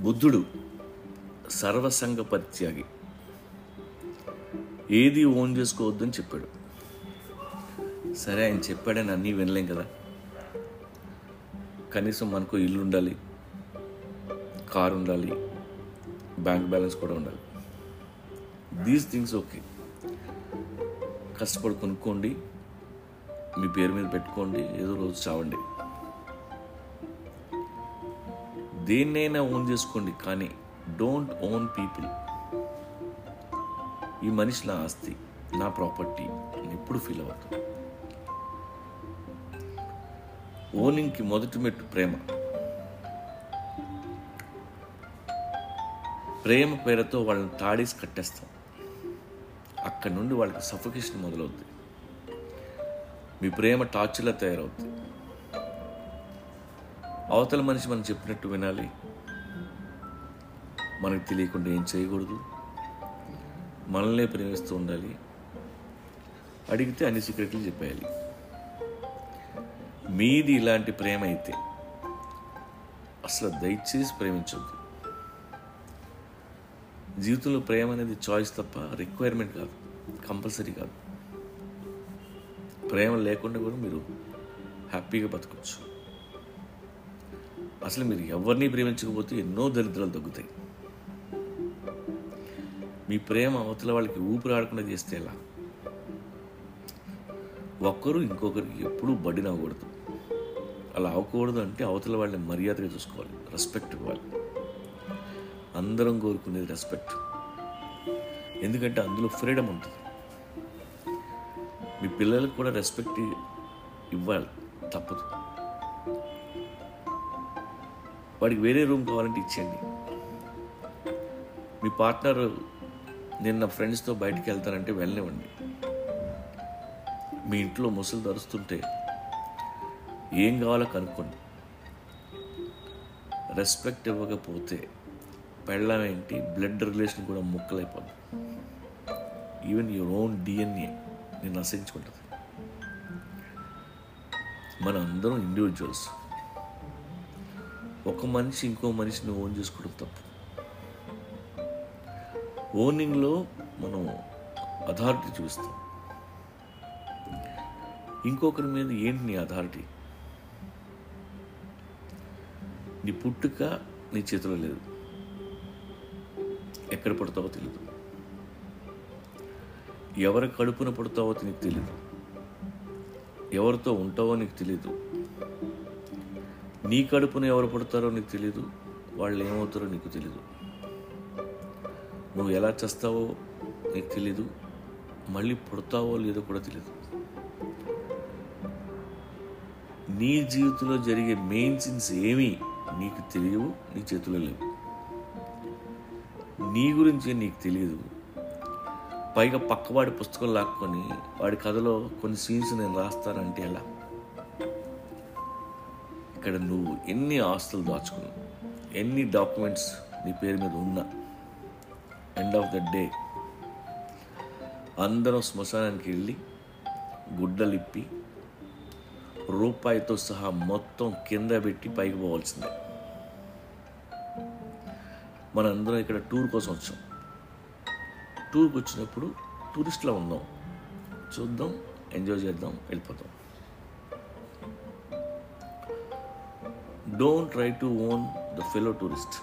బుద్ధుడు సర్వసంగ పరిత్యాగి ఏది ఓన్ చేసుకోవద్దని చెప్పాడు. సరే ఆయన చెప్పాడని అన్నీ వినలేం కదా. కనీసం మనకు ఇల్లు ఉండాలి కారు ఉండాలి బ్యాంక్ బ్యాలెన్స్ కూడా ఉండాలి. దీస్ థింగ్స్ ఓకే కష్టపడి కొనుక్కోండి మీ పేరు మీద పెట్టుకోండి ఏదో రోజు చావండి. దేన్నైనా ఓన్ చేసుకోండి కానీ డోంట్ ఓన్ పీపుల్. ఈ మనిషి నా ఆస్తి నా ప్రాపర్టీ అని ఎప్పుడు ఫీల్ అవ్వద్దు. ఓనింగ్కి మొదటి మెట్టు ప్రేమ. ప్రేమ పేరుతో వాళ్ళని తాడేసి కట్టేస్తాం. అక్కడి నుండి వాళ్ళకి సఫకేషన్ మొదలవుద్ది. మీ ప్రేమ టార్చర్లా తయారవుద్ది. అవతల మనిషి మనం చెప్పినట్టు వినాలి. మనకు తెలియకుండా ఏం చేయకూడదు. మనల్నే ప్రేమిస్తూ ఉండాలి. అడిగితే అన్ని సీక్రెట్లు చెప్పేయాలి. మీది ఇలాంటి ప్రేమ అయితే అసలు దయచేసి ప్రేమించొద్దు. జీవితంలో ప్రేమ అనేది చాయిస్ తప్ప రిక్వైర్మెంట్ కాదు. కంపల్సరీ కాదు. ప్రేమ లేకుండా కూడా మీరు హ్యాపీగా బతకచ్చు అసలు మీరు ఎవరిని ప్రేమించకపోతే ఎన్నో దరిద్రాలు తగ్గుతాయి. మీ ప్రేమ అవతల వాళ్ళకి ఊపిరి ఆడకుండా చేస్తే ఎలా? ఒక్కరు ఇంకొకరికి ఎప్పుడూ బడిన అవ్వకూడదు అలా అవ్వకూడదు అంటే అవతల వాళ్ళని మర్యాదగా చూసుకోవాలి రెస్పెక్ట్ ఇవ్వాలి. అందరం కోరుకునేది రెస్పెక్ట్ ఎందుకంటే అందులో ఫ్రీడమ్ ఉంటుంది. మీ పిల్లలకు కూడా రెస్పెక్ట్ ఇవ్వాలి తప్పదు. వాడికి వేరే రూమ్ కావాలంటే ఇచ్చేయండి. మీ పార్ట్నర్ నిన్న ఫ్రెండ్స్తో బయటికి వెళ్తానంటే వెళ్ళనివ్వండి. మీ ఇంట్లో ముసలు ధరుస్తుంటే ఏం కావాలో కనుక్కోండి. రెస్పెక్ట్ ఇవ్వకపోతే పెళ్ళం ఏంటి? బ్లడ్ రిలేషన్ కూడా ముక్కలైపోద్ది. ఈవెన్ యువర్ ఓన్ డిఎన్ఏ నేను నశించుకుంటుంది మన అందరం ఇండివిజువల్స్ ఒక మనిషి ఇంకో మనిషిని ఓన్ చేసుకోవడం తప్పు. ఓనింగ్లో మనం అథారిటీ చూస్తాం. ఇంకొకరి మీద ఏంటి నీ అథారిటీ? నీ పుట్టుక నీ చేతిలో లేదు. ఎక్కడ పడతావో తెలియదు ఎవరి కడుపున పడతావో నీకు తెలియదు ఎవరితో ఉంటావో నీకు తెలియదు నీ కడుపున ఎవరు పుడతారో నీకు తెలియదు వాళ్ళు ఏమవుతారో నీకు తెలియదు నువ్వు ఎలా చేస్తావో నీకు తెలీదు మళ్ళీ పుడతావో లేదో కూడా తెలియదు నీ జీవితంలో జరిగే మెయిన్ సీన్స్ ఏమీ నీకు తెలియవు నీ చేతిలో లేవు. నీ గురించి నీకు తెలియదు పైగా పక్కవాడి పుస్తకం లాక్కొని వాడి కథలో కొన్ని సీన్స్ నేను రాస్తానంటే ఎలా? ఇక్కడ నువ్వు ఎన్ని ఆస్తులు దాచుకున్నావు? ఎన్ని డాక్యుమెంట్స్ నీ పేరు మీద ఉన్నా? ఎండ్ ఆఫ్ ద డే అందరం శ్మశానానికి వెళ్ళి గుడ్డలిప్పి రూపాయితో సహా మొత్తం కింద పెట్టి పైకి పోవాల్సిందే. మనందరం ఇక్కడ టూర్ కోసం వచ్చాం. టూర్కి వచ్చినప్పుడు టూరిస్ట్లో ఉందాం చూద్దాం ఎంజాయ్ చేద్దాం వెళ్ళిపోతాం. Don't try to own the fellow tourist